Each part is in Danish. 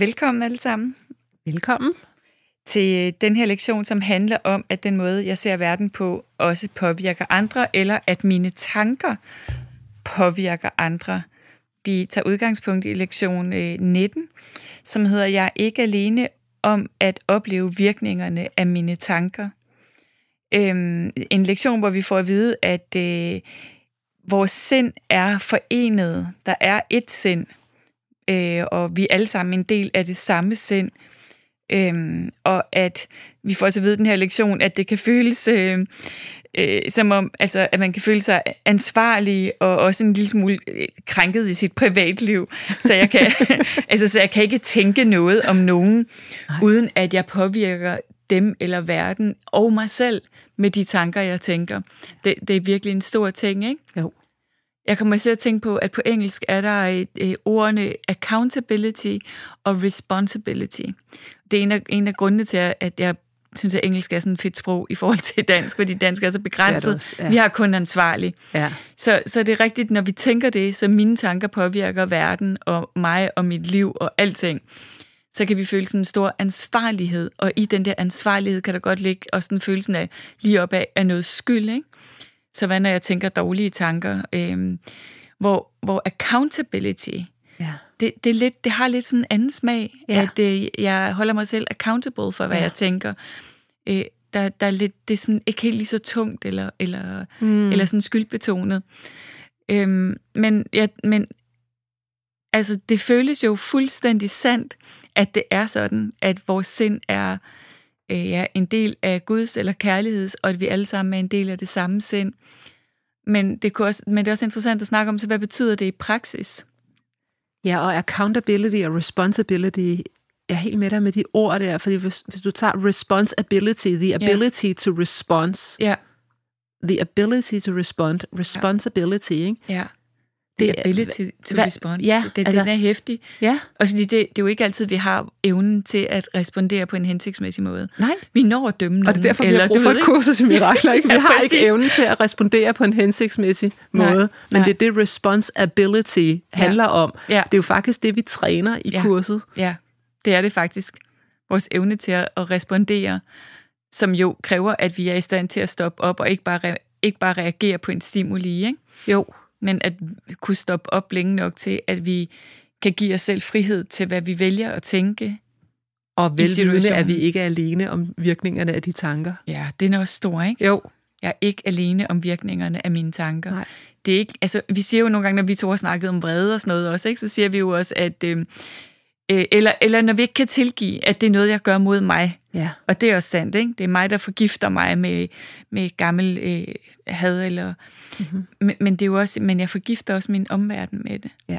Velkommen alle sammen. Velkommen. Til den her lektion, som handler om, at den måde, jeg ser verden på, også påvirker andre, eller at mine tanker påvirker andre. Vi tager udgangspunkt i lektion 19, øh, som hedder Jeg er ikke alene om at opleve virkningerne af mine tanker. Øhm, en lektion, hvor vi får at vide, at øh, vores sind er forenet. Der er et sind, øh, og vi er alle sammen en del af det samme sind. Øhm, og at vi får så at vide den her lektion, at det kan føles øh, øh, som om, altså, at man kan føle sig ansvarlig og også en lille smule øh, krænket i sit privatliv. Så jeg kan, altså, så jeg kan ikke tænke noget om nogen, Nej. uden at jeg påvirker dem eller verden og mig selv med de tanker, jeg tænker. Det, det er virkelig en stor ting, ikke? Jo. Jeg kommer til at tænke på, at på engelsk er der et, et, ordene accountability og responsibility. Det er en af, en af grundene til, at jeg synes, at engelsk er sådan et fedt sprog i forhold til dansk, fordi dansk er så begrænset. Er også, ja. Vi har kun ansvarlig. Ja. Så, så det er rigtigt, når vi tænker det, så mine tanker påvirker verden og mig og mit liv og alting så kan vi føle sådan en stor ansvarlighed, og i den der ansvarlighed kan der godt ligge også den følelsen af lige op af, af noget skyld, ikke? Så hvad når jeg tænker dårlige tanker? Øhm, hvor, hvor accountability, ja. det, det, er lidt, det har lidt sådan en anden smag, ja. at øh, jeg holder mig selv accountable for, hvad ja. jeg tænker. Øh, der, der er lidt, det er sådan ikke helt lige så tungt, eller, eller, mm. eller sådan skyldbetonet. Øhm, men, ja, men altså, det føles jo fuldstændig sandt, at det er sådan, at vores sind er øh, ja, en del af Guds eller kærligheds, og at vi alle sammen er en del af det samme sind. Men det, kunne også, men det er også interessant at snakke om, så hvad betyder det i praksis? Ja, og accountability og responsibility jeg er helt med dig med de ord der, fordi hvis, hvis du tager responsibility, the ability yeah. to response, yeah. the ability to respond, responsibility, yeah. ikke? Yeah det ability to hva, respond. Ja, det, altså, den er hæftig. Ja. Og så det, det er jo ikke altid, vi har evnen til at respondere på en hensigtsmæssig måde. Nej. Vi når at dømme nogen. Og det er derfor, vi har brug for et kursus i mirakler. Ikke? Vi ja, har præcis. ikke evnen til at respondere på en hensigtsmæssig måde. Nej, men nej. det er det responsibility handler ja. om. Ja. Det er jo faktisk det, vi træner i ja. kurset. Ja, det er det faktisk. Vores evne til at respondere, som jo kræver, at vi er i stand til at stoppe op og ikke bare, ikke bare reagere på en stimuli. Ikke? Jo men at kunne stoppe op længe nok til, at vi kan give os selv frihed til, hvad vi vælger at tænke. Og velvidende, at vi ikke er alene om virkningerne af de tanker. Ja, det er også stor, ikke? Jo. Jeg er ikke alene om virkningerne af mine tanker. Nej. Det er ikke, altså, vi siger jo nogle gange, når vi to har snakket om vrede og sådan noget også, ikke, så siger vi jo også, at øh, Øh, eller, eller når vi ikke kan tilgive, at det er noget, jeg gør mod mig. Ja. Og det er også sandt, ikke? Det er mig, der forgifter mig med, med gammel øh, had. Eller, mm-hmm. men, men det er jo også, men jeg forgifter også min omverden med det. Ja.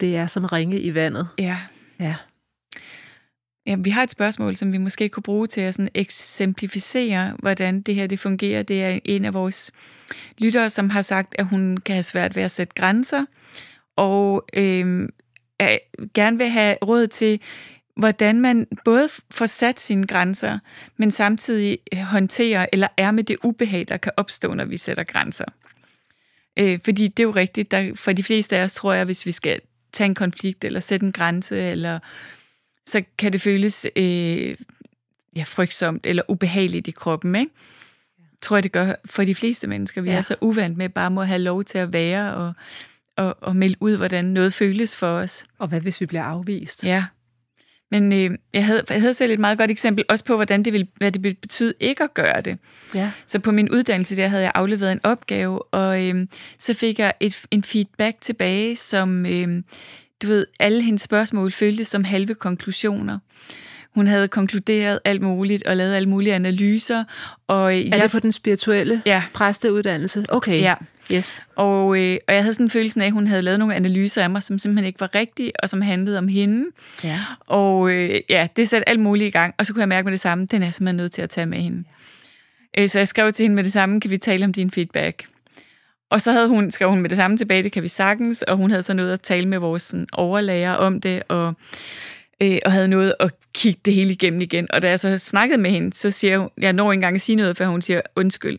Det er som ringe i vandet. Ja. Ja. Ja, vi har et spørgsmål, som vi måske kunne bruge til at sådan eksemplificere, hvordan det her det fungerer. Det er en af vores lyttere, som har sagt, at hun kan have svært ved at sætte grænser, og øh, gerne vil have råd til, hvordan man både får sat sine grænser, men samtidig håndterer eller er med det ubehag, der kan opstå, når vi sætter grænser. Øh, fordi det er jo rigtigt, der, for de fleste af os tror jeg, hvis vi skal tage en konflikt eller sætte en grænse, eller så kan det føles øh, ja, frygtsomt eller ubehageligt i kroppen. Ikke? Tror jeg, det gør for de fleste mennesker. Vi ja. er så uvant med bare må have lov til at være og og, og melde ud, hvordan noget føles for os. Og hvad hvis vi bliver afvist? Ja. Men øh, jeg, havde, jeg havde selv et meget godt eksempel, også på, hvordan det ville, hvad det ville betyde ikke at gøre det. Ja. Så på min uddannelse der havde jeg afleveret en opgave, og øh, så fik jeg et, en feedback tilbage, som, øh, du ved, alle hendes spørgsmål føltes som halve konklusioner. Hun havde konkluderet alt muligt og lavet alle mulige analyser. Og Er det på den spirituelle Ja. præsteuddannelse? Okay. Ja. Yes. Og, øh, og jeg havde sådan en følelse af, at hun havde lavet nogle analyser af mig, som simpelthen ikke var rigtige, og som handlede om hende. Ja. Og øh, ja, det satte alt muligt i gang, og så kunne jeg mærke med det samme, den er jeg simpelthen nødt til at tage med hende. Øh, så jeg skrev til hende med det samme, kan vi tale om din feedback? Og så havde hun, skrev hun med det samme tilbage, det kan vi sagtens, og hun havde så noget at tale med vores sådan, overlærer om det, og, øh, og havde noget at kigge det hele igennem igen. Og da jeg så snakkede med hende, så siger hun, jeg når ikke engang at sige noget, før hun siger, undskyld.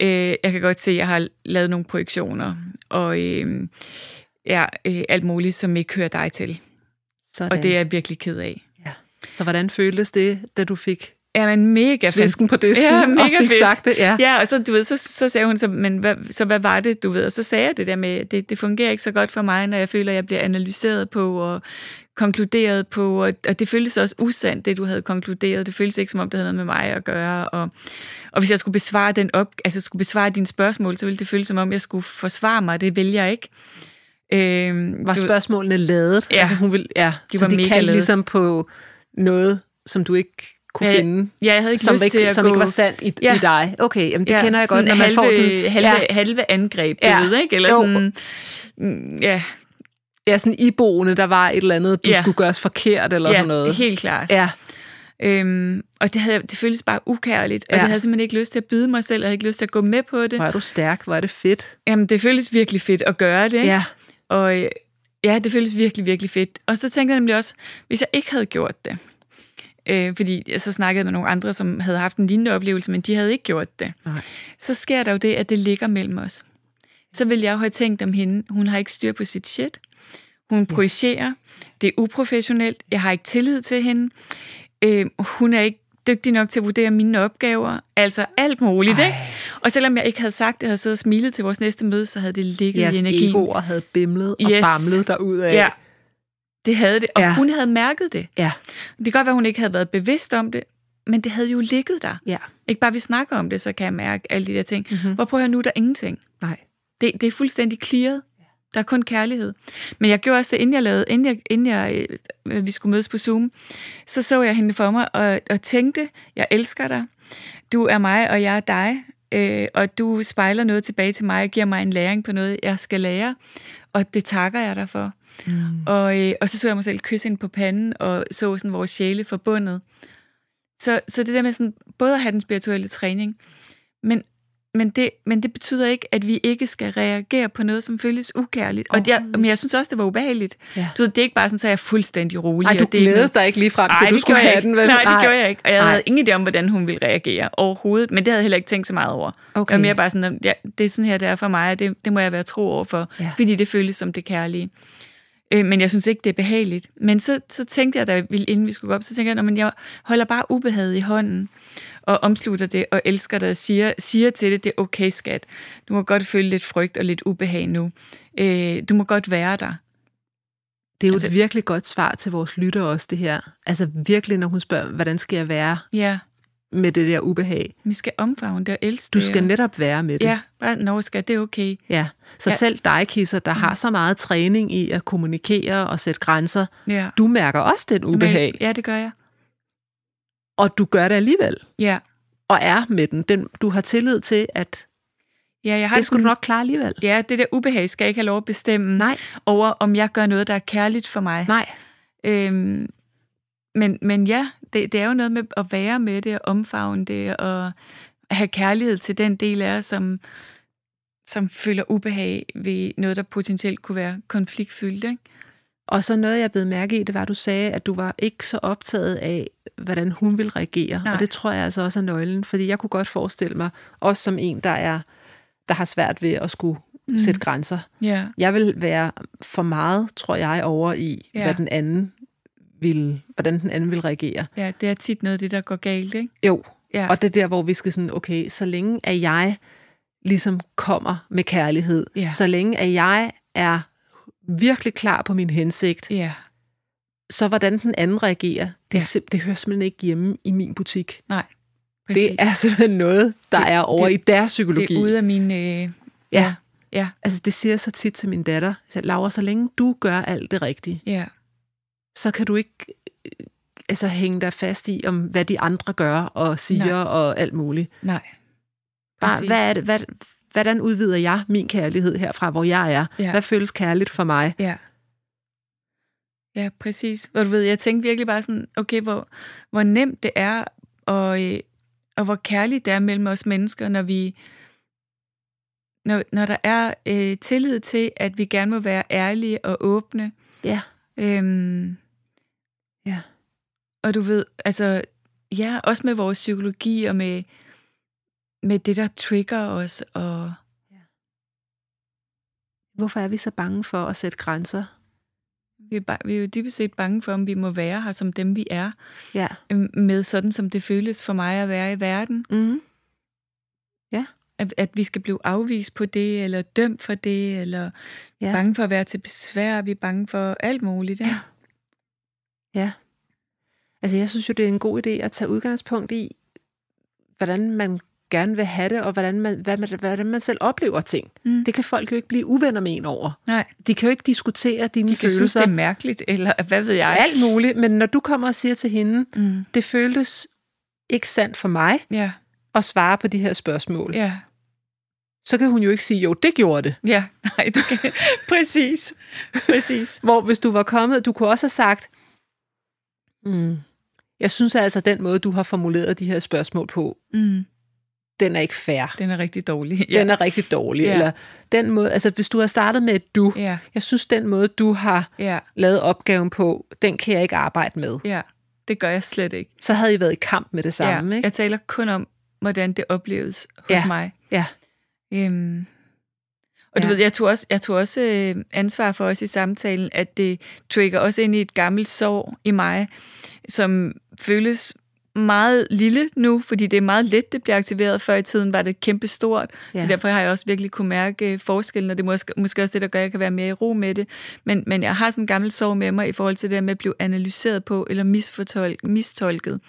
Øh, jeg kan godt se, at jeg har lavet nogle projektioner, og øh, ja, øh, alt muligt, som ikke hører dig til. Sådan. Og det er jeg virkelig ked af. Ja. Så hvordan føltes det, da du fik Ja, men mega svisken på disken Ja, mega og fik fedt. sagt det? Ja. Ja, og så, du ved, så, så sagde hun så, men hvad, så hvad var det, du ved? Og så sagde jeg det der med, det, det fungerer ikke så godt for mig, når jeg føler, at jeg bliver analyseret på og konkluderet på, og, og det føltes også usandt, det du havde konkluderet. Det føltes ikke, som om det havde noget med mig at gøre. Og, og hvis jeg skulle besvare den op, altså skulle besvare dine spørgsmål, så ville det føles, som om jeg skulle forsvare mig. Det vil jeg ikke. Øhm, Var du- spørgsmålene ladet? Ja. Altså, hun ville, ja. De så var de mega kaldte ligesom på noget, som du ikke kunne Ja, finde, Ja, jeg havde ikke som, lyst til ikke, at som gå... ikke var sandt i, Ja. i dig. Okay, jamen det ja, kender jeg godt, når man halve, får sådan... halve, ja, halve angreb, du Ja. ved, ikke? Eller Jo. sådan... mm, Ja, ja, sådan iboende, der var et eller andet, du Ja. skulle gøres forkert, eller ja sådan noget. helt klart. Ja, Øhm, og det, havde, det føltes bare ukærligt, og Ja. det havde jeg simpelthen ikke lyst til at byde mig selv, og jeg havde ikke lyst til at gå med på det. er du stærk, er det fedt. Jamen, det føltes virkelig fedt at gøre det. ikke? Ja, Og øh, ja, det føltes virkelig, virkelig fedt. Og så tænkte jeg nemlig også, hvis jeg ikke havde gjort det, øh, fordi jeg så snakkede med nogle andre, som havde haft en lignende oplevelse, men de havde ikke gjort det, Nej. så sker der jo det, at det ligger mellem os. Så vil jeg jo have tænkt om hende, hun har ikke styr på sit shit. Hun yes. projicerer. Det er uprofessionelt. Jeg har ikke tillid til hende. Øh, hun er ikke dygtig nok til at vurdere mine opgaver. Altså alt muligt, ikke? Og selvom jeg ikke havde sagt det, havde siddet og smilet til vores næste møde, så havde det ligget jeres i energien. egoer havde bimlet og Yes. bamlet derudad. Ja, det havde det. Og Ja. hun havde mærket det. ja, Det kan godt være, hun ikke havde været bevidst om det, men det havde jo ligget der. ja. Ikke bare vi snakker om det, så kan jeg mærke alle de der ting. Mhm. Mm-hmm. Hvor prøver jeg nu, der er ingenting. Nej. Det, det er fuldstændig clearet. Der er kun kærlighed. Men jeg gjorde også det, inden jeg lavede, inden, jeg, inden jeg, øh, vi skulle mødes på Zoom, så så jeg hende for mig og, og tænkte, jeg elsker dig. Du er mig, og jeg er dig. Øh, og du spejler noget tilbage til mig og giver mig en læring på noget, jeg skal lære. Og det takker jeg dig for. Mm. Og, øh, og så så jeg mig selv kysse ind på panden, og så sådan vores sjæle forbundet. Så, så det der med sådan, både at have den spirituelle træning, men, men, det, men det betyder ikke, at vi ikke skal reagere på noget, som føles ukærligt. Og jeg, men jeg synes også, det var ubehageligt. Ja. Du ved, det er ikke bare sådan, at jeg er fuldstændig rolig. Ej, du det ikke glædede dig ikke lige frem til, Ej, at du skulle have den, vel? Nej, det gjorde jeg ikke. Og jeg Nej. havde ingen idé om, hvordan hun ville reagere overhovedet. Men det havde jeg heller ikke tænkt så meget over. Okay. Jeg var mere bare sådan, at ja, det er sådan her, det er for mig, og det, det må jeg være tro over for. Ja. Fordi det føles som det kærlige. Øh, men jeg synes ikke, det er behageligt. Men så, så tænkte jeg, da vi, inden vi skulle gå op, så tænkte jeg, "Nå, men jeg holder bare ubehaget i hånden, og omslutter det, og elsker det, og siger, siger til det, det er okay, skat. Du må godt føle lidt frygt og lidt ubehag nu. Øh, du må godt være der. Det er jo Altså- et virkelig godt svar til vores lytter også, det her. Altså virkelig, når hun spørger, hvordan skal jeg være Ja, med det der ubehag? vi skal omfavne det og elske Du skal netop være med det. Ja, bare, nå, skat, det er okay. ja. Så Ja. selv dig, Kisser, der har så meget træning i at kommunikere og sætte grænser, Ja. du mærker også den ubehag, Men, ja, det gør jeg. og du gør det alligevel, Ja, og er med den. den du har tillid til, at ja jeg har det skulle du nok klare alligevel. Ja, det der ubehag skal jeg ikke have lov at bestemme Nej, over, om jeg gør noget, der er kærligt for mig. nej. Øhm, men, men ja, det, det er jo noget med at være med det, og omfavne det, og have kærlighed til den del af os, som, som føler ubehag ved noget, der potentielt kunne være konfliktfyldt. Ikke? Og så noget, jeg blev mærke i, det var, at du sagde, at du var ikke så optaget af, hvordan hun vil reagere. Nej. Og det tror jeg altså også er nøglen, fordi jeg kunne godt forestille mig, også som en, der er der har svært ved at skulle mm. sætte grænser. Ja, Jeg vil være for meget, tror jeg, over i. Ja. hvad den anden vil, hvordan den anden vil reagere. ja, det er tit noget af det, der går galt. Ikke? Jo, Ja. og det er der, hvor vi skal sådan, okay, så længe at jeg ligesom kommer med kærlighed, Ja. så længe at jeg er virkelig klar på min hensigt, Ja, så hvordan den anden reagerer, det, Ja. ja. det hører simpelthen ikke hjemme i min butik. Nej, Præcis. Det er simpelthen noget, der Det- er over det- i deres psykologi. det er ude af min... Øh, Ja. ja, Altså, det siger jeg så tit til min datter. Så, Laura, så længe du gør alt det rigtige, ja, så kan du ikke øh, altså, hænge dig fast i, om hvad de andre gør og siger Nej. og alt muligt. nej. Bare, hvad er det, hvad, hvordan udvider jeg min kærlighed herfra, hvor jeg er? Ja. Hvad føles kærligt for mig? Ja. Ja, præcis. Og du ved, jeg tænkte virkelig bare sådan, okay, hvor, hvor nemt det er, og, øh, og hvor kærligt det er mellem os mennesker, når vi når, når der er øh, tillid til, at vi gerne må være ærlige og åbne. Ja. Øhm, Ja. Og du ved, altså, ja, også med vores psykologi og med, med det, der trigger os. Og Hvorfor er vi så bange for at sætte grænser? vi er, vi er jo dybest set bange for, om vi må være her som dem, vi er. Ja. øhm, med sådan, som det føles for mig at være i verden. Mm. At, at vi skal blive afvist på det, eller dømt for det, eller Ja. ja. bange for at være til besvær, vi er bange for alt muligt. Ikke? Ja. Altså, jeg synes jo, det er en god idé at tage udgangspunkt i, hvordan man gerne vil have det, og hvordan man, hvad man, hvordan man selv oplever ting. Mm. Det kan folk jo ikke blive uvenner med en over. Nej, De kan jo ikke diskutere dine de kan synes, følelser. det er mærkeligt, eller hvad ved jeg. alt muligt, men når du kommer og siger til hende, Mm. det føltes ikke sandt for mig Ja, at svare på de her spørgsmål, ja, så kan hun jo ikke sige, jo, det gjorde det. ja. Nej, det kan, præcis. Præcis. Hvor hvis du var kommet, du kunne også have sagt, mm, jeg synes altså, at den måde, du har formuleret de her spørgsmål på, Mm. den er ikke fair. Den er rigtig dårlig. Den er rigtig dårlig. Ja. Eller den måde, altså hvis du har startet med et du, Ja, jeg synes, den måde, du har ja, lavet opgaven på, den kan jeg ikke arbejde med. ja. Det gør jeg slet ikke. Så havde I været i kamp med det samme, ja. ikke? Jeg taler kun om, hvordan det opleves hos Ja. mig. Ja. Øhm, og du Ja. ved, jeg tog også, jeg tog også øh, ansvar for os i samtalen, at det trigger også ind i et gammelt sår i mig, som føles meget lille nu, fordi det er meget let, det bliver aktiveret. Før i tiden var det kæmpe stort, ja. Så derfor har jeg også virkelig kunne mærke øh, forskellen, og det er måske, måske også det, der gør, at jeg kan være mere i ro med det. Men, men jeg har sådan en gammel sår med mig i forhold til det med at blive analyseret på, eller mistolket.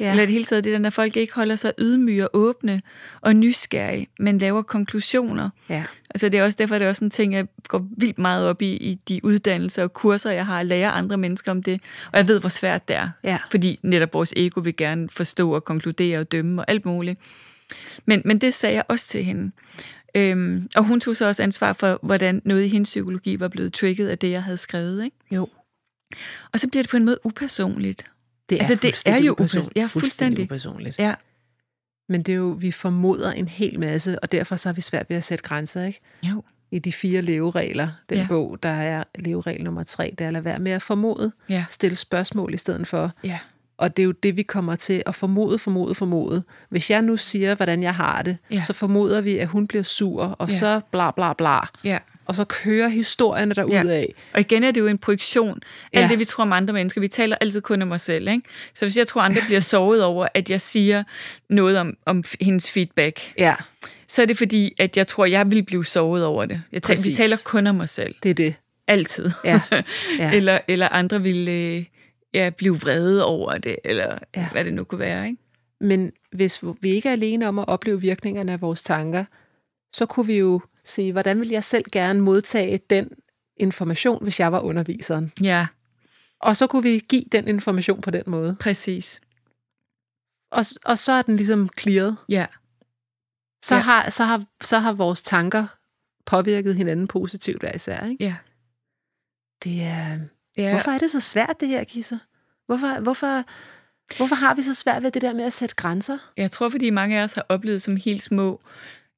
Ja. Eller det hele taget det der, når folk ikke holder sig ydmyge og åbne og nysgerrige, men laver konklusioner. ja. Altså det er også derfor, det er også en ting, jeg går vildt meget op i, i de uddannelser og kurser, jeg har at lære andre mennesker om det. Og jeg ved, hvor svært det er. Ja. Fordi netop vores ego vil gerne forstå og konkludere og dømme og alt muligt. Men, men det sagde jeg også til hende. Øhm, og hun tog så også ansvar for, hvordan noget i hendes psykologi var blevet trigget af det, jeg havde skrevet. Ikke? Jo. Og så bliver det på en måde upersonligt. Det er, Altså, det er fuldstændig jo upersonligt. upers- ja, fuldstændig. upersonligt. Ja, Men det er jo, vi formoder en hel masse, og derfor så har vi svært ved at sætte grænser, ikke? jo. I de fire leveregler, den ja. bog, der er leveregel nummer tre, det er at lade være med at formode, Ja, stille spørgsmål i stedet for. ja, Og det er jo det, vi kommer til at formode, formode, formode. Hvis jeg nu siger, hvordan jeg har det, Ja. så formoder vi, at hun bliver sur, og Ja. så bla bla bla. ja. Og så kører historierne derud Ja. af. Og igen er det jo en projektion. Alt Ja. det, vi tror om andre mennesker, vi taler altid kun om os selv. Ikke? Så hvis jeg tror, andre bliver såret over, at jeg siger noget om, om hendes feedback, Ja, så er det fordi, at jeg tror, jeg vil blive såret over det. Jeg taler, vi taler kun om os selv. det er det. Altid. Ja. Ja. eller, eller andre vil øh, ja, blive vrede over det, eller ja. Hvad det nu kunne være. Ikke? Men hvis vi ikke er alene om at opleve virkningerne af vores tanker, så kunne vi jo sige, hvordan vil jeg selv gerne modtage den information, hvis jeg var underviseren. Ja, Og så kunne vi give den information på den måde. præcis. Og, og så er den ligesom clearet. Ja, Så, ja. har, så, har, så har vores tanker påvirket hinanden positivt hver især. Ikke? ja. Det er, ja. Hvorfor er det så svært, det her, Kisser? Hvorfor, hvorfor, hvorfor har vi så svært ved det der med at sætte grænser? Jeg tror, fordi mange af os har oplevet som helt små,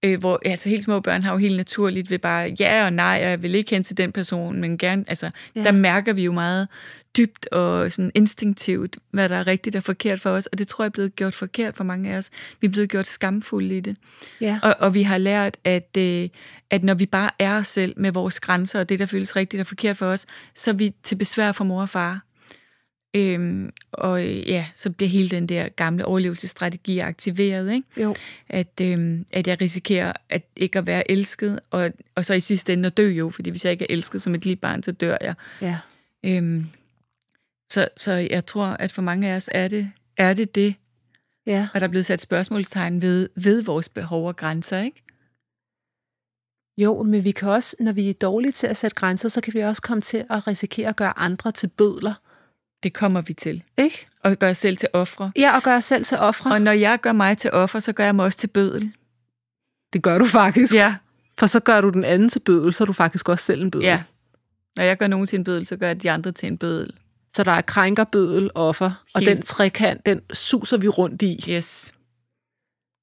øh, hvor altså helt små børn har jo helt naturligt ved bare ja og nej, og jeg vil ikke hen til den person, men gerne, altså, ja. Ja. der mærker vi jo meget dybt og sådan instinktivt, hvad der er rigtigt og forkert for os, og det tror jeg er blevet gjort forkert for mange af os. Vi er blevet gjort skamfulde i det. Ja. Og, og vi har lært, at, øh, at når vi bare er os selv med vores grænser, og det, der føles rigtigt og forkert for os, så er vi til besvær for mor og far. Øhm, og øh, ja, så bliver hele den der gamle overlevelsesstrategi aktiveret, ikke? Jo. At, øhm, at jeg risikerer at ikke at være elsket, og, og så i sidste ende at dø jo, fordi hvis jeg ikke er elsket som et lille barn, så dør jeg. Ja. Øhm, Så, så jeg tror, at for mange af os er det er det, det Ja. og der er blevet sat spørgsmålstegn ved, ved vores behov og grænser, ikke? Jo, men vi kan også, når vi er dårlige til at sætte grænser, så kan vi også komme til at risikere at gøre andre til bødler. Det kommer vi til. Ikke? Og gøre os selv til ofre. Ja, og gøre os selv til ofre. Og når jeg gør mig til offer, så gør jeg mig også til bødel. Det gør du faktisk. Ja. For så gør du den anden til bødel, så er du faktisk også selv en bødel. Ja. Når jeg gør nogen til en bødel, så gør jeg de andre til en bødel. Så der er krænker, bødel, offer, og Helt. den trekant, den suser vi rundt i. Yes.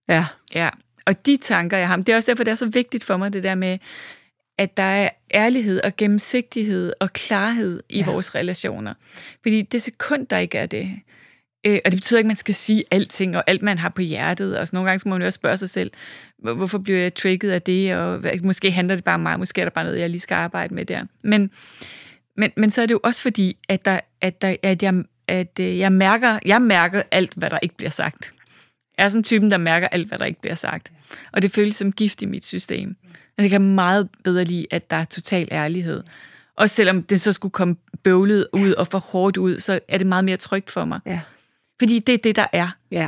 Ja. Ja. Og de tanker, jeg har, det er også derfor, det er så vigtigt for mig, det der med, at der er ærlighed og gennemsigtighed og klarhed i Ja. vores relationer. Fordi det sekund, der ikke er det, øh, og det betyder ikke, at man skal sige alting og alt, man har på hjertet. Og så nogle gange så må man jo også spørge sig selv, hvor- hvorfor bliver jeg trigget af det? Og måske handler det bare om mig, måske er der bare noget, jeg lige skal arbejde med der. Men, men, men så er det jo også fordi, at, der, at, der, at, jeg, at øh, jeg, mærker, jeg mærker alt, hvad der ikke bliver sagt. Jeg er sådan typen, der mærker alt, hvad der ikke bliver sagt. Og det føles som gift i mit system. Altså, jeg kan meget bedre lide, at der er total ærlighed. Og selvom det så skulle komme bøvlet ud og for hårdt ud, så er det meget mere trygt for mig. Ja. Fordi det er det, der er. Ja.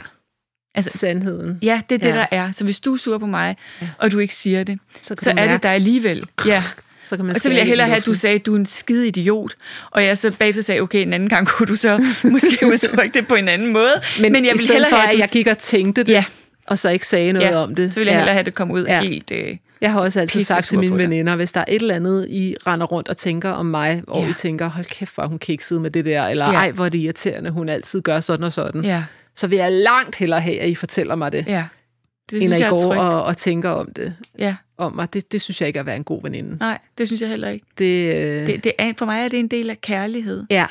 Altså, Sandheden. ja, det er det, Ja. der er. Så hvis du er sur på mig, og du ikke siger det, Så så er det der alligevel. Ja. Så kan man Og så vil jeg hellere have, at du sagde, at du er en skide idiot. Og jeg så bagefter sagde, okay, en anden gang kunne du så måske udtrykke det på en anden måde. Men, Men jeg vil hellere for, have, at du jeg gik og tænkte det, Ja. og så ikke sagde noget ja, om det. Så vil jeg Ja. hellere have, at det kom ud Ja. ja. helt... Øh, Jeg har også altid sagt til mine på jer. veninder, hvis der er et eller andet, I render rundt og tænker om mig, hvor Ja. I tænker, hold kæft, hvor hun kiksede med det der, eller Ja. ej, hvor er det irriterende, hun altid gør sådan og sådan, ja, så vil jeg langt hellere have, at I fortæller mig det, ja. Det end synes at I jeg er går og, og tænker om det. Ja, Om mig. Det, det synes jeg ikke er at være en god veninde. nej, det synes jeg heller ikke. Det, øh, Det, det er, for mig er det en del af kærlighed. ja,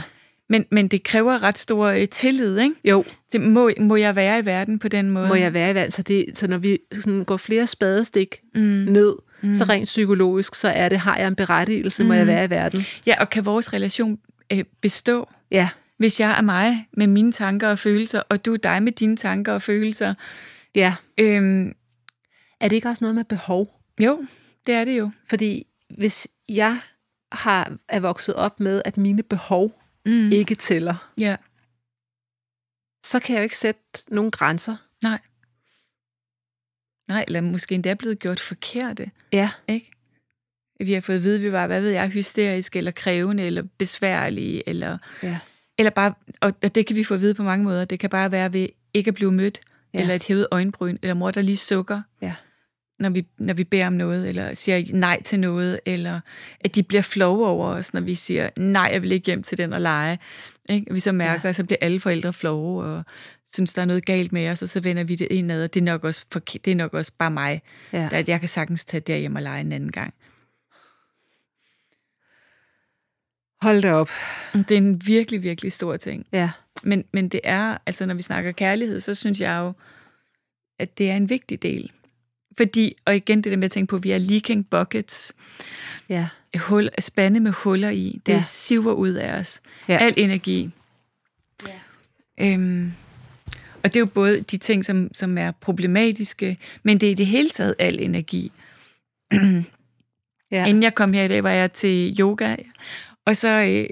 Men, men det kræver ret stor øh, tillid, ikke? jo, Det må, må jeg være i verden på den måde? må jeg være i vand. Så, det, så når vi sådan går flere spadestik Mm. ned, mm. så rent psykologisk, så er det, har jeg en berettigelse, må jeg være i verden. Ja, og kan vores relation øh, bestå? Ja, Hvis jeg er mig med mine tanker og følelser, og du er dig med dine tanker og følelser. ja. Øhm, Er det ikke også noget med behov? jo, det er det jo. Fordi hvis jeg har, er vokset op med, at mine behov Mm. ikke tæller, Ja, så kan jeg jo ikke sætte nogen grænser. nej. Nej, eller måske endda er blevet gjort forkerte, Ja, ikke? Vi har fået at vide, at vi var, hvad ved jeg, hysteriske, eller krævende, eller besværlige, eller, ja, eller bare, og, og det kan vi få at vide på mange måder. Det kan bare være ved ikke at blive mødt, Ja. ja. eller et hævet øjenbryn, eller mor, der lige sukker, ja. Når vi, når vi beder om noget, eller siger nej til noget, eller at de bliver flove over os, når vi siger, nej, jeg vil ikke hjem til den og lege. Ikke? Og vi så mærker, ja. at så bliver alle forældre flove, og synes, der er noget galt med os, og så vender vi det indad, og det er nok også, forke- det er nok også bare mig, ja. at jeg kan sagtens tage derhjemme og lege en anden gang. Hold da op. Det er en virkelig, virkelig stor ting. Ja, Men, men det er, altså når vi snakker kærlighed, så synes jeg jo, at det er en vigtig del. Fordi, og igen det der med at tænke på, at vi er leaking buckets, ja, hul, spande med huller i, det Ja. siver ud af os. Ja. Al energi. Ja. Øhm, og det er jo både de ting, som, som er problematiske, men det er i det hele taget al energi. ja. Inden jeg kom her i dag, var jeg til yoga, og så... Øh,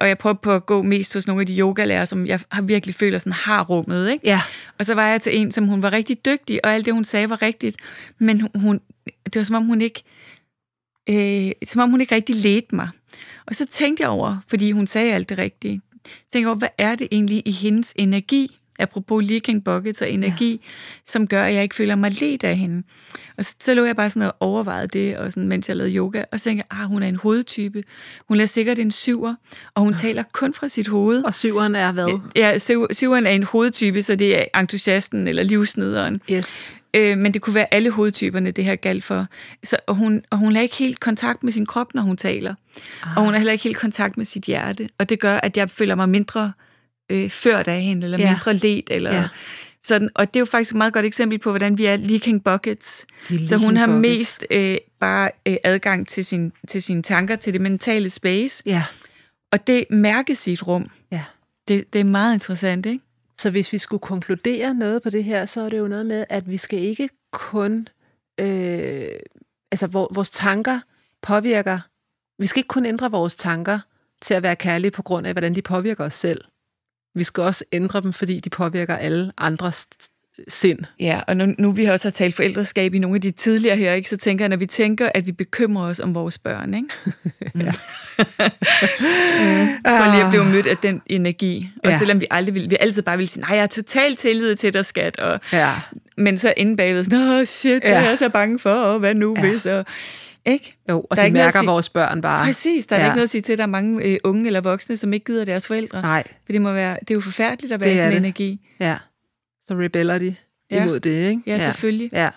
og jeg prøvede på at gå mest hos nogle af de yogalærer, som jeg har virkelig føler sådan har rummet, ikke? ja. Og så var jeg til en, som hun var rigtig dygtig, og alt det, hun sagde, var rigtigt. Men hun, hun, det var som om, hun ikke, øh, som om hun ikke rigtig ledte mig. Og så tænkte jeg over, fordi hun sagde alt det rigtige, tænkte jeg over, hvad er det egentlig i hendes energi, apropos leaking buckets og energi, ja. som gør, at jeg ikke føler mig ledt af hende. Og så, så lå jeg bare sådan og overvejede det, og sådan, mens jeg lavede yoga, og så tænkte jeg, ah, hun er en hovedtype. Hun er sikkert en syver, og hun taler kun fra sit hoved. Og syveren er hvad? Ja, syv, syveren er en hovedtype, så det er entusiasten eller livsnederen. Yes. Øh, men det kunne være alle hovedtyperne, det her galt for. Så, og, hun, og hun har ikke helt kontakt med sin krop, når hun taler. Ah. Og hun har heller ikke helt kontakt med sit hjerte. Og det gør, at jeg føler mig mindre øh, ført af hende, eller Ja. mindre let. Eller, Ja. sådan. Og det er jo faktisk et meget godt eksempel på, hvordan vi er leaking buckets. Er Så hun leaking har buckets. mest øh, bare øh, adgang til, sin, til sine tanker, til det mentale space. Ja, Og det mærkes i et rum. ja. Det, det er meget interessant, ikke? Så hvis vi skulle konkludere noget på det her, så er det jo noget med, at vi skal ikke kun... Øh, altså, hvor, vores tanker påvirker... Vi skal ikke kun ændre vores tanker til at være kærlige på grund af, hvordan de påvirker os selv. Vi skal også ændre dem, fordi de påvirker alle andres sind. Ja, og nu, nu vi har også talt forældreskab i nogle af de tidligere her, ikke, så tænker jeg, når vi tænker, at vi bekymrer os om vores børn, ikke? ja. For lige at blive mødt af den energi. Og ja. selvom vi aldrig vil, vi altid bare vil sige, nej, jeg har totalt tillid til dig, skat. Og, ja. Men så inde bagved, nå shit, det ja. er jeg så bange for, og hvad nu ja. hvis? Og, ikke? Jo, og der de mærker sige, vores børn bare. Præcis, der er ja. ikke noget at sige til, at der er mange øh, unge eller voksne, som ikke gider deres forældre. Nej. For det, må være, det er jo forfærdeligt at være i sådan en energi. Ja, så rebeller de ja. imod det, ikke? Ja, selvfølgelig. Ja,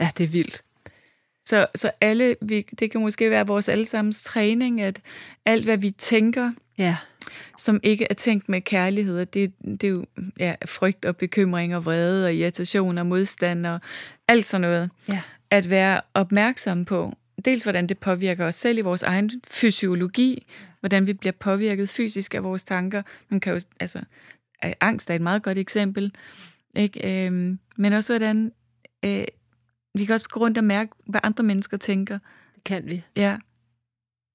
ja det er vildt. Så, så alle, vi, det kan måske være vores allesammens træning, at alt, hvad vi tænker, ja. som ikke er tænkt med kærlighed, det, det er jo ja, frygt og bekymring og vrede og irritation og modstand og alt sådan noget. Ja. At være opmærksom på, dels hvordan det påvirker os selv i vores egen fysiologi, hvordan vi bliver påvirket fysisk af vores tanker. Man kan jo, altså, angst er et meget godt eksempel, ikke? Øhm, men også hvordan øh, vi kan også gå rundt og mærke, hvad andre mennesker tænker. Det kan vi. Ja.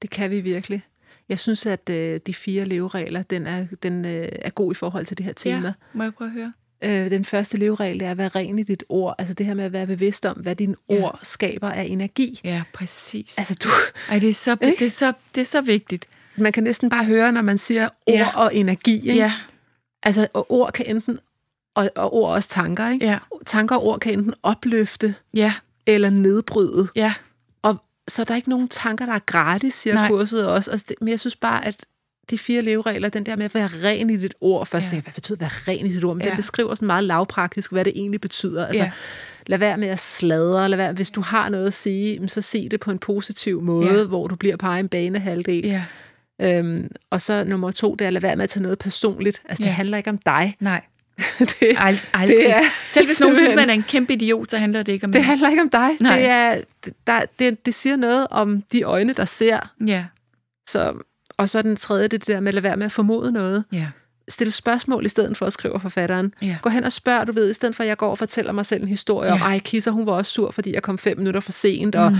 Det kan vi virkelig. Jeg synes, at øh, de fire leveregler, den er, den øh, er god i forhold til det her tema. Ja, må jeg prøve at høre? Øh, den første leveregel er at være ren i dit ord. Altså det her med at være bevidst om, hvad din ja. ord skaber af energi. Ja, præcis. Altså du... Ej, det er, så, det, er så, det er så vigtigt. Man kan næsten bare høre, når man siger ord ja. og energi. Ikke? Ja. Altså, og ord kan enten og, og ord også tanker, ikke? Ja. Tanker og ord kan enten opløfte ja. eller nedbryde. Ja. Og så er der ikke nogen tanker, der er gratis, siger Nej. kurset også. Altså, det, men jeg synes bare, at de fire leveregler, den der med at være ren i dit ord, først ja. hvad betyder at være ren i dit ord? Men ja. den beskriver sådan meget lavpraktisk, hvad det egentlig betyder. Altså, ja. lad være med at sladre, lad være, hvis du har noget at sige, så sig det på en positiv måde, ja. hvor du bliver på egen banehalvdel. Ja. Øhm, og så nummer to, det er at lade være med at tage noget personligt. Altså, ja. det handler ikke om dig. Nej. det, Ald- aldrig. Det er, Selv hvis nogen synes, man er en kæmpe idiot, så handler det ikke om Det handler ikke om dig. Nej. Det, er, der, det, det siger noget om de øjne, der ser. Ja. Så, og så den tredje, det, det der med at lade være med at formode noget. Ja. Stil spørgsmål i stedet for at skrive forfatteren. Ja. Gå hen og spørg, du ved, i stedet for at jeg går og fortæller mig selv en historie ja. om, ej, Kisser, hun var også sur, fordi jeg kom fem minutter for sent, mm. og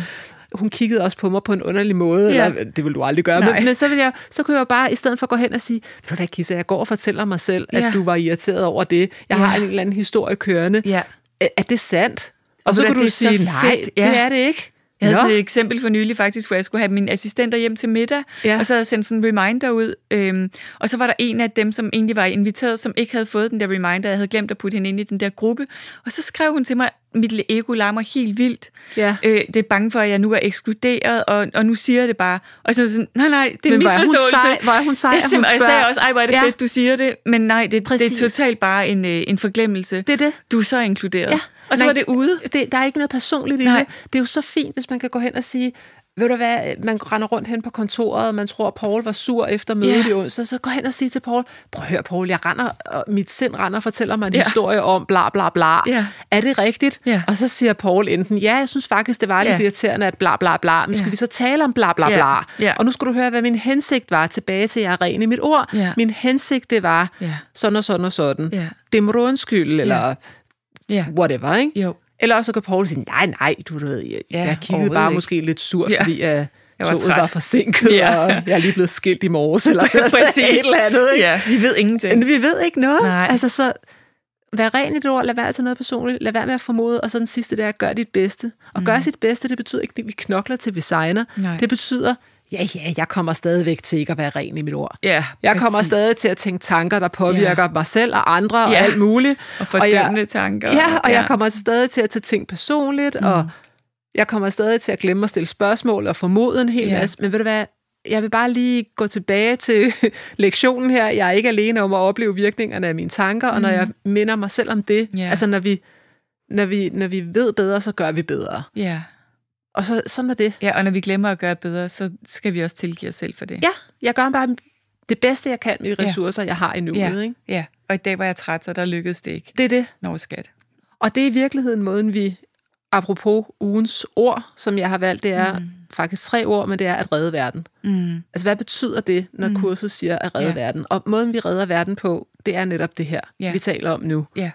hun kiggede også på mig på en underlig måde, ja. eller det vil du aldrig gøre. Men, men, så, vil jeg, så kunne jeg bare, i stedet for at gå hen og sige, ved du hvad, Kissa, jeg går og fortæller mig selv, at ja. du var irriteret over det. Jeg ja. har en eller anden historie kørende. Ja. Er, er det sandt? Og, og så kunne du sige, nej, ja. det er det ikke. Jeg havde et eksempel for nylig faktisk, hvor jeg skulle have mine assistenter hjem til middag, ja. og så havde jeg sendt sådan en reminder ud. Øhm, og så var der en af dem, som egentlig var inviteret, som ikke havde fået den der reminder. Jeg havde glemt at putte hende ind i den der gruppe. Og så skrev hun til mig, mit ego larmer helt vildt. Ja. Øh, det er bange for, at jeg nu er ekskluderet, og, og nu siger jeg det bare. Og så sådan, nej, nej, det er men misforståelse. Hvor er hun sej, jeg, hun jeg sagde også, ej, hvor er det ja. fedt, du siger det. Men nej, det, det er totalt bare en, øh, en forglemmelse. Det er det. Du er så inkluderet. Ja. Og så man, var det ude. Det, der er ikke noget personligt i det. Det er jo så fint, hvis man kan gå hen og sige, ved du hvad, man render rundt hen på kontoret, og man tror, at Paul var sur efter mødet yeah. i onsdag, så gå hen og sige til Paul, prøv at høre Paul, jeg render, og mit sind render og fortæller mig en yeah. historie om bla bla bla. Yeah. Er det rigtigt? Yeah. Og så siger Paul enten, ja, jeg synes faktisk, det var lidt yeah. irriterende, at bla bla bla, men skal yeah. vi så tale om bla bla bla? Yeah. Yeah. Og nu skal du høre, hvad min hensigt var tilbage til, jeg er ren i mit ord. Yeah. Min hensigt, det var yeah. sådan og sådan og sådan. Yeah. Det må du undskylde, eller yeah. Whatever, ikke? Jo. Eller også kan Paul sige, nej, nej, du ved, jeg, ja, jeg kiggede bare ikke. måske lidt sur, ja. fordi jeg, jeg var toget træt. var forsinket, ja. og jeg er lige blevet skilt i morges, eller Præcis. et eller andet. Ikke? Ja, vi ved ingenting. Men vi ved ikke noget. Nej. Altså, så vær ren i det ord, lad være til noget personligt, lad være med at formode, og så den sidste, det er at gøre dit bedste. Og mm. gøre sit bedste, det betyder ikke, at vi knokler til vi signer. Nej. Det betyder, ja, ja, jeg kommer stadigvæk til ikke at være ren i mit ord. Ja, jeg kommer stadig til at tænke tanker, der påvirker ja. mig selv og andre og ja. alt muligt. Og fordømmende tanker. Ja, og ja. jeg kommer stadig til at tage ting personligt, mm. og jeg kommer stadig til at glemme at stille spørgsmål og formode en hel ja. masse. Men ved du hvad, jeg vil bare lige gå tilbage til lektionen her. Jeg er ikke alene om at opleve virkningerne af mine tanker, mm. og når jeg minder mig selv om det, ja. altså når vi, når, vi, når vi ved bedre, så gør vi bedre. Ja. Og så, sådan er det. Ja, og når vi glemmer at gøre bedre, så skal vi også tilgive os selv for det. Ja, jeg gør bare det bedste, jeg kan med de ressourcer, ja. jeg har i nuet. Ja. Ikke? ja, og i dag var jeg træt, så der lykkedes det ikke. Det er det. Nå, skat. Og det er i virkeligheden måden, vi, apropos ugens ord, som jeg har valgt, det er mm. faktisk tre ord, men det er at redde verden. Mm. Altså, hvad betyder det, når mm. kurset siger at redde ja. verden? Og måden, vi redder verden på, det er netop det her, ja. vi taler om nu. Ja.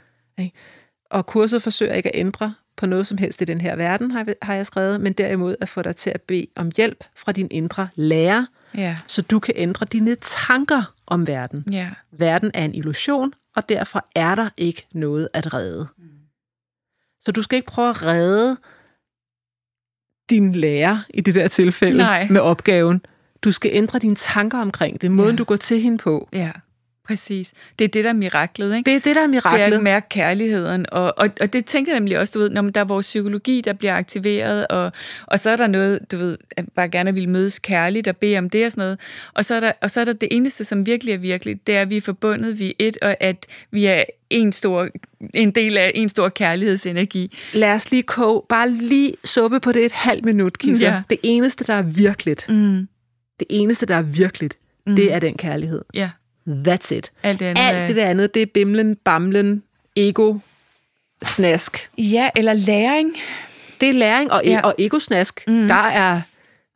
Og kurset forsøger ikke at ændre på noget som helst i den her verden, har jeg skrevet, men derimod at få dig til at bede om hjælp fra din indre lærer, Ja. så du kan ændre dine tanker om verden. Ja. Verden er en illusion, og derfor er der ikke noget at redde. Så du skal ikke prøve at redde din lærer i det der tilfælde Nej. med opgaven. Du skal ændre dine tanker omkring det, måden Ja. du går til hende på. Ja. Præcis. Det er det, der er miraklet, ikke? Det er det, der er det er miraklet. at mærke kærligheden. Og, og, og det tænker jeg nemlig også, du ved, når der er vores psykologi, der bliver aktiveret, og, og så er der noget, du ved, at bare gerne vil mødes kærligt og bede om det og sådan noget. Og så, er der, og så er der det eneste, som virkelig er virkeligt, det er, at vi er forbundet, vi er et, og at vi er en, stor, en del af en stor kærlighedsenergi. Lad os lige koge, bare lige suppe på det et halvt minut, Kisser. Ja. Det eneste, der er virkeligt, Mm. det eneste, der er virkeligt, mm. det er den kærlighed. Ja, That's it. alt det andet. Alt det der andet, det er bimlen, bamlen, ego, snask. Ja, eller læring. Det er læring og, Ja. ja. og ego-snask. Mm. Der er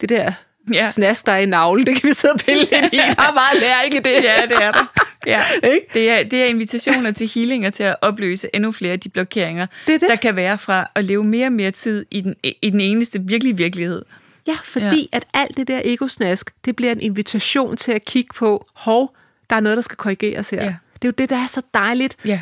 det der Ja. snask, der er i navlen. Det kan vi sidde og pille lidt i. Der er meget læring i det. Ja, det er der. Ja. Det, er, det er invitationer til healing og til at opløse endnu flere af de blokeringer, Det det. der kan være fra at leve mere og mere tid i den, i den eneste virkelige virkelighed. Ja, fordi ja. at alt det der ego-snask, det bliver en invitation til at kigge på, hov, der er noget, der skal korrigeres her. Ja. Det er jo det, der er så dejligt. Ja,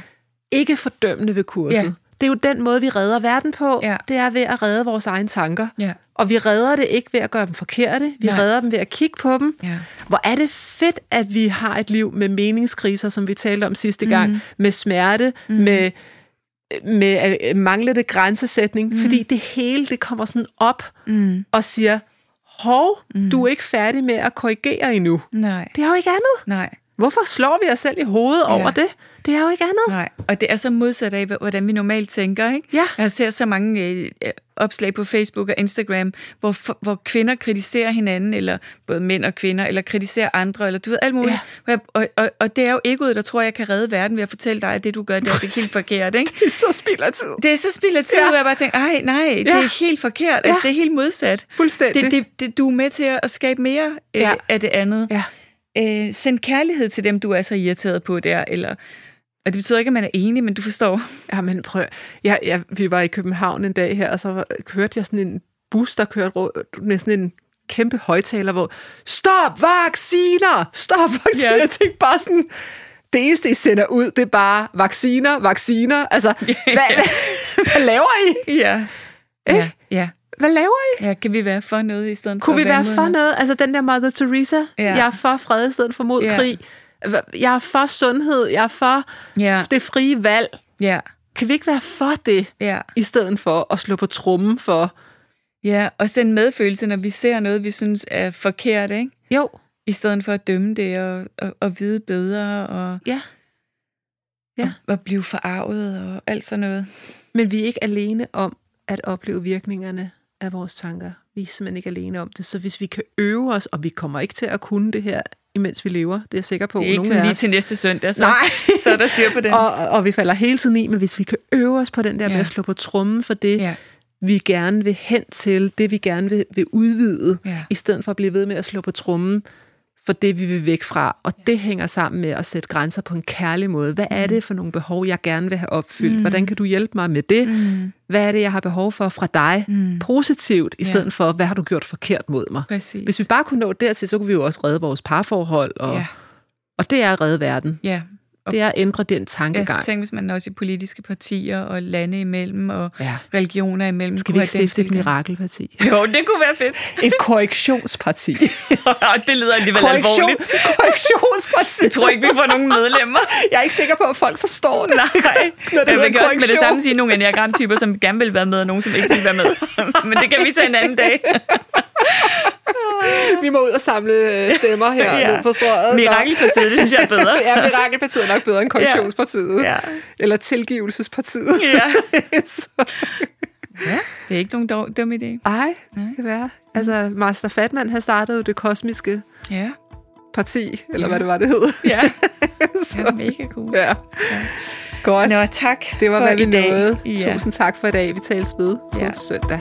Ikke fordømmende ved kurset. Ja. Det er jo den måde, vi redder verden på. Ja. Det er ved at redde vores egne tanker. ja, Og vi redder det ikke ved at gøre dem forkerte. Vi Nej. redder dem ved at kigge på dem. ja. Hvor er det fedt, at vi har et liv med meningskriser, som vi talte om sidste gang, mm. med smerte, mm. med, med øh, manglende grænsesætning, mm. fordi det hele det kommer sådan op Mm. og siger, hov, mm. du er ikke færdig med at korrigere endnu. Nej, Det er jo ikke andet. nej, Hvorfor slår vi os selv i hovedet Ja. over det? Det er jo ikke andet. nej. Og det er så modsat af, hvordan vi normalt tænker, ikke? Ja. Jeg ser så mange øh, øh, opslag på Facebook og Instagram, hvor, hvor kvinder kritiserer hinanden, eller både mænd og kvinder, eller kritiserer andre, eller du ved, alt muligt. Ja. Og, og, og det er jo egoet, der tror, jeg kan redde verden ved at fortælle dig, at det, du gør, det er det er helt forkert, ikke? Det er så spilder tid. Det er så spild af tid, Ja. hvor jeg bare tænker, ej, nej, det Ja. er helt forkert. Ja. Ja. Det er helt modsat. Fuldstændig. Det, det, det, du er med til at skabe mere øh, Ja. af det andet. Ja. Øh, send kærlighed til dem, du er så irriteret på der, eller... Og det betyder ikke, at man er enig, men du forstår. Ja, men prøv. Jeg, jeg, vi var i København en dag her, og så kørte jeg sådan en bus, der kørte med sådan en kæmpe højtaler, hvor stop vacciner! Stop vacciner! Ja. Jeg tænkte bare sådan, det eneste, I sender ud, det er bare vacciner, vacciner. Altså, hvad, hvad, hvad laver I? Ja. Ja, ja. Hvad laver I? ja. Kan vi være for noget i stedet Kunne for vi at være for noget? Altså den der Mother Teresa, Ja. jeg er for fred i stedet for mod Ja. krig. Jeg er for sundhed, jeg er for Ja. det frie valg. Ja, Kan vi ikke være for det, ja. i stedet for at slå på trummen for, Ja, og sende medfølelse, når vi ser noget, vi synes er forkert, ikke? jo, I stedet for at dømme det og, og, og vide bedre og, ja, Ja. og, og blive forarvet og alt sådan noget. Men vi er ikke alene om at opleve virkningerne af vores tanker. Vi er simpelthen ikke alene om det. Så hvis vi kan øve os, og vi kommer ikke til at kunne det her, imens vi lever, det er jeg sikker på. Det er ikke lige til næste søndag, så, Nej. så er der styr på det. Og, og vi falder hele tiden i, men hvis vi kan øve os på den der. Ja. med at slå på trummen for det, Ja. vi gerne vil hen til, det vi gerne vil, vil udvide, Ja. i stedet for at blive ved med at slå på trummen for det, vi vil væk fra. Og det hænger sammen med at sætte grænser på en kærlig måde. Hvad er det for nogle behov, jeg gerne vil have opfyldt? Mm. Hvordan kan du hjælpe mig med det? Mm. Hvad er det, jeg har behov for fra dig? Mm. Positivt, i stedet for, hvad har du gjort forkert mod mig? Præcis. Hvis vi bare kunne nå dertil, så kunne vi jo også redde vores parforhold. Og, Ja, og det er at redde verden. ja. Det er at ændre den ja, tankegang. tænk, hvis man også i politiske partier og lande imellem og Ja. religioner imellem. Skal vi ikke stifte et mirakelparti? Jo, det kunne være fedt. Et korrektionsparti. det lyder alligevel Korrektion, alvorligt. korrektionsparti. Jeg tror ikke, vi får nogen medlemmer. Jeg er ikke sikker på, at folk forstår det. Nej, Når det jeg hedder vil også med det samme sige nogle enneagram-typer, som gerne vil være med, og nogle, som ikke vil være med. Men det kan vi tage en anden dag. Vi må ud og samle øh, stemmer her Ja. ja. ned på strøget. Mirakelpartiet, det synes jeg er bedre. ja, Mirakelpartiet er nok bedre end korrektionspartiet. Ja. Eller tilgivelsespartiet. Ja. Så- Det er ikke nogen dum, dum idé. Ej, det kan være. Altså, Master Fatman, han startede jo det kosmiske Ja, parti, eller Ja. hvad det var, det hed. ja. Så, ja mega cool. ja. Godt. Nå, tak det var, for hvad vi i dag. nåede. Ja. Tusind tak for i dag. Vi tales ved på Ja. søndag.